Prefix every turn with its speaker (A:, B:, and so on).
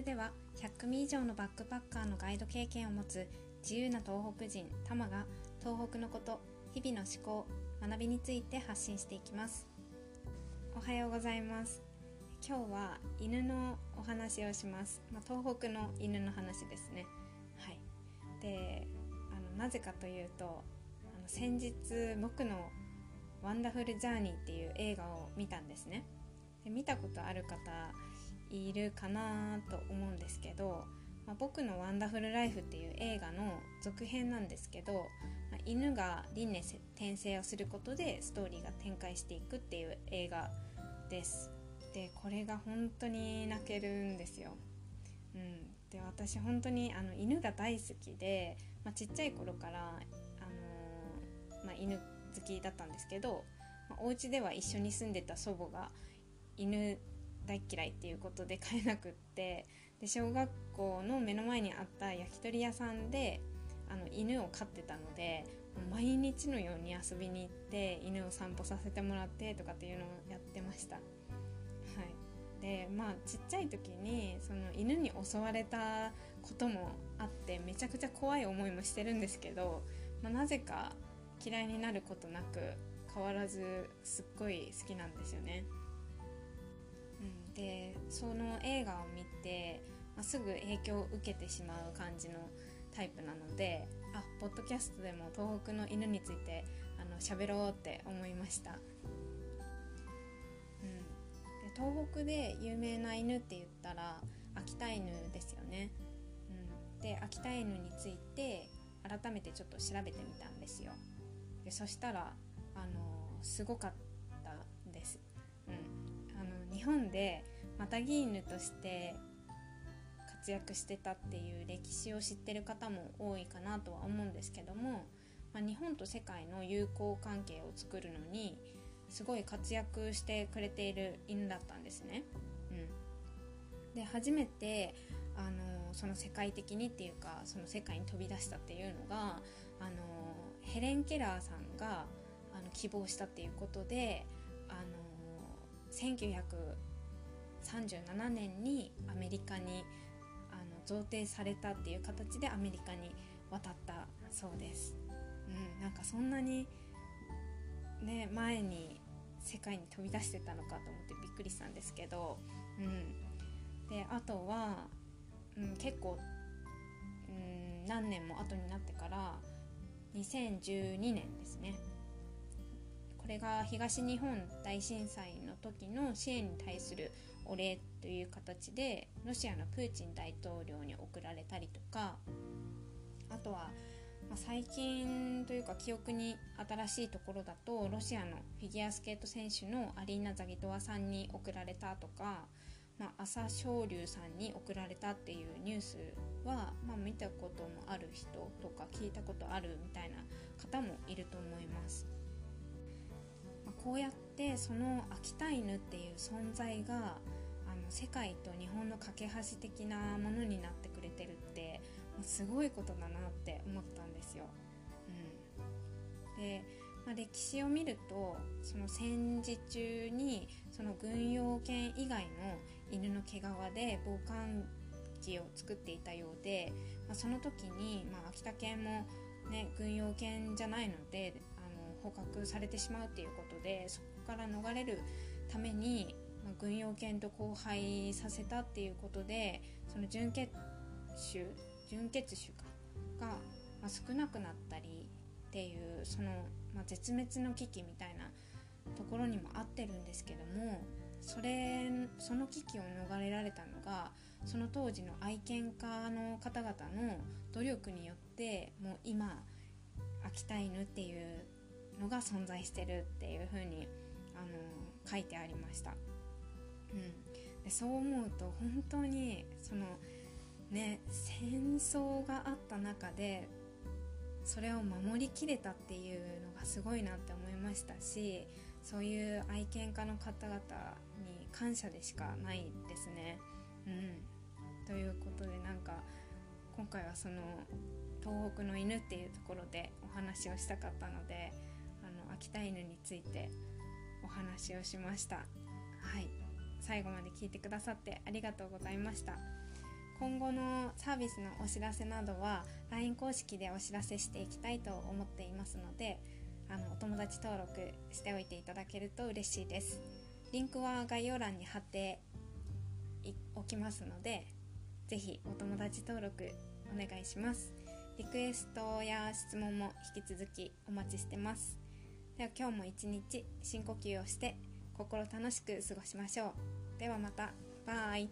A: ルでは100組以上のバックパッカーのガイド経験を持つ自由な東北人タマが東北のこと日々の思考学びについて発信していきます。おはようございます。今日は犬のお話をします、まあ、東北の犬の話ですね。はい。であのなぜかというとあの先日僕の「ワンダフル・ジャーニー」っていう映画を見たんですね。で見たことある方いるかなと思うんですけどまあ、僕のワンダフルライフ」っていう映画の続編なんですけど、まあ、犬が輪廻転生をすることでストーリーが展開していくっていう映画です。でこれが本当に泣けるんですよ、うん、で私本当にあの犬が大好きで、まあ、ちっちゃい頃から、あのー、まあ、犬好きだったんですけど、まあ、お家では一緒に住んでた祖母が犬大嫌いっていうことで飼えなくってで小学校の目の前にあった焼き鳥屋さんであの犬を飼ってたので毎日のように遊びに行って犬を散歩させてもらってとかっていうのをやってました。はい、でまあちっちゃい時にその犬に襲われたこともあってめちゃくちゃ怖い思いもしてるんですけど、まあ、なぜか嫌いになることなく変わらずすっごい好きなんですよね。でその映画を見て、まあ、すぐ影響を受けてしまう感じのタイプなのであポッドキャストでも東北の犬についてあの喋ろうって思いました、うん、で東北で有名な犬って言ったら秋田犬ですよね、うん、で秋田犬について改めてちょっと調べてみたんですよ。でそしたらあのすごかったです、うん、日本でマタギ犬として活躍してたっていう歴史を知ってる方も多いかなとは思うんですけども、まあ、日本と世界の友好関係を作るのにすごい活躍してくれている犬だったんですね。うん、で初めてあのその世界的にっていうかその世界に飛び出したっていうのがあのヘレン・ケラーさんがあの希望したっていうことであの1937年にアメリカにあの贈呈されたっていう形でアメリカに渡ったそうです。うん、なんかそんなにね前に世界に飛び出してたのかと思ってびっくりしたんですけど、うん、であとは、うん、結構、うん、何年も後になってから2012年ですね。れが東日本大震災の時の支援に対するお礼という形でロシアのプーチン大統領に贈られたりとかあとは、ま、最近というか記憶に新しいところだとロシアのフィギュアスケート選手のアリーナ・ザギトワさんに贈られたとか、まあ、朝青龍さんに贈られたっていうニュースは、まあ、見たこともある人とか聞いたことあるみたいな方もいると思います。こうやってその秋田犬っていう存在があの世界と日本の架け橋的なものになってくれてるってすごいことだなって思ったんですよ。うん、で、まあ、歴史を見るとその戦時中にその軍用犬以外の犬の毛皮で防寒着を作っていたようで、まあ、その時に、まあ、秋田犬も、ね、軍用犬じゃないので捕獲されてしまうっていうことでそこから逃れるために、まあ、軍用犬と交配させたっていうことでその純血種純血種かが、まあ、少なくなったりっていうその、まあ、絶滅の危機みたいなところにも合ってるんですけどもそれその危機を逃れられたのがその当時の愛犬家の方々の努力によってもう今秋田犬っていうのが存在してるっていう風にあの書いてありました、うん、でそう思うと本当にそのね戦争があった中でそれを守りきれたっていうのがすごいなって思いましたしそういう愛犬家の方々に感謝でしかないですね。うん、ということでなんか今回はその東北の犬っていうところでお話をしたかったので秋田犬についてお話をしました。はい。最後まで聞いてくださってありがとうございました。今後のサービスのお知らせなどは LINE 公式でお知らせしていきたいと思っていますのであのお友達登録しておいていただけると嬉しいです。リンクは概要欄に貼っておきますのでぜひお友達登録お願いします。リクエストや質問も引き続きお待ちしてます。では今日も一日深呼吸をして心楽しく過ごしましょう。ではまた。バイ。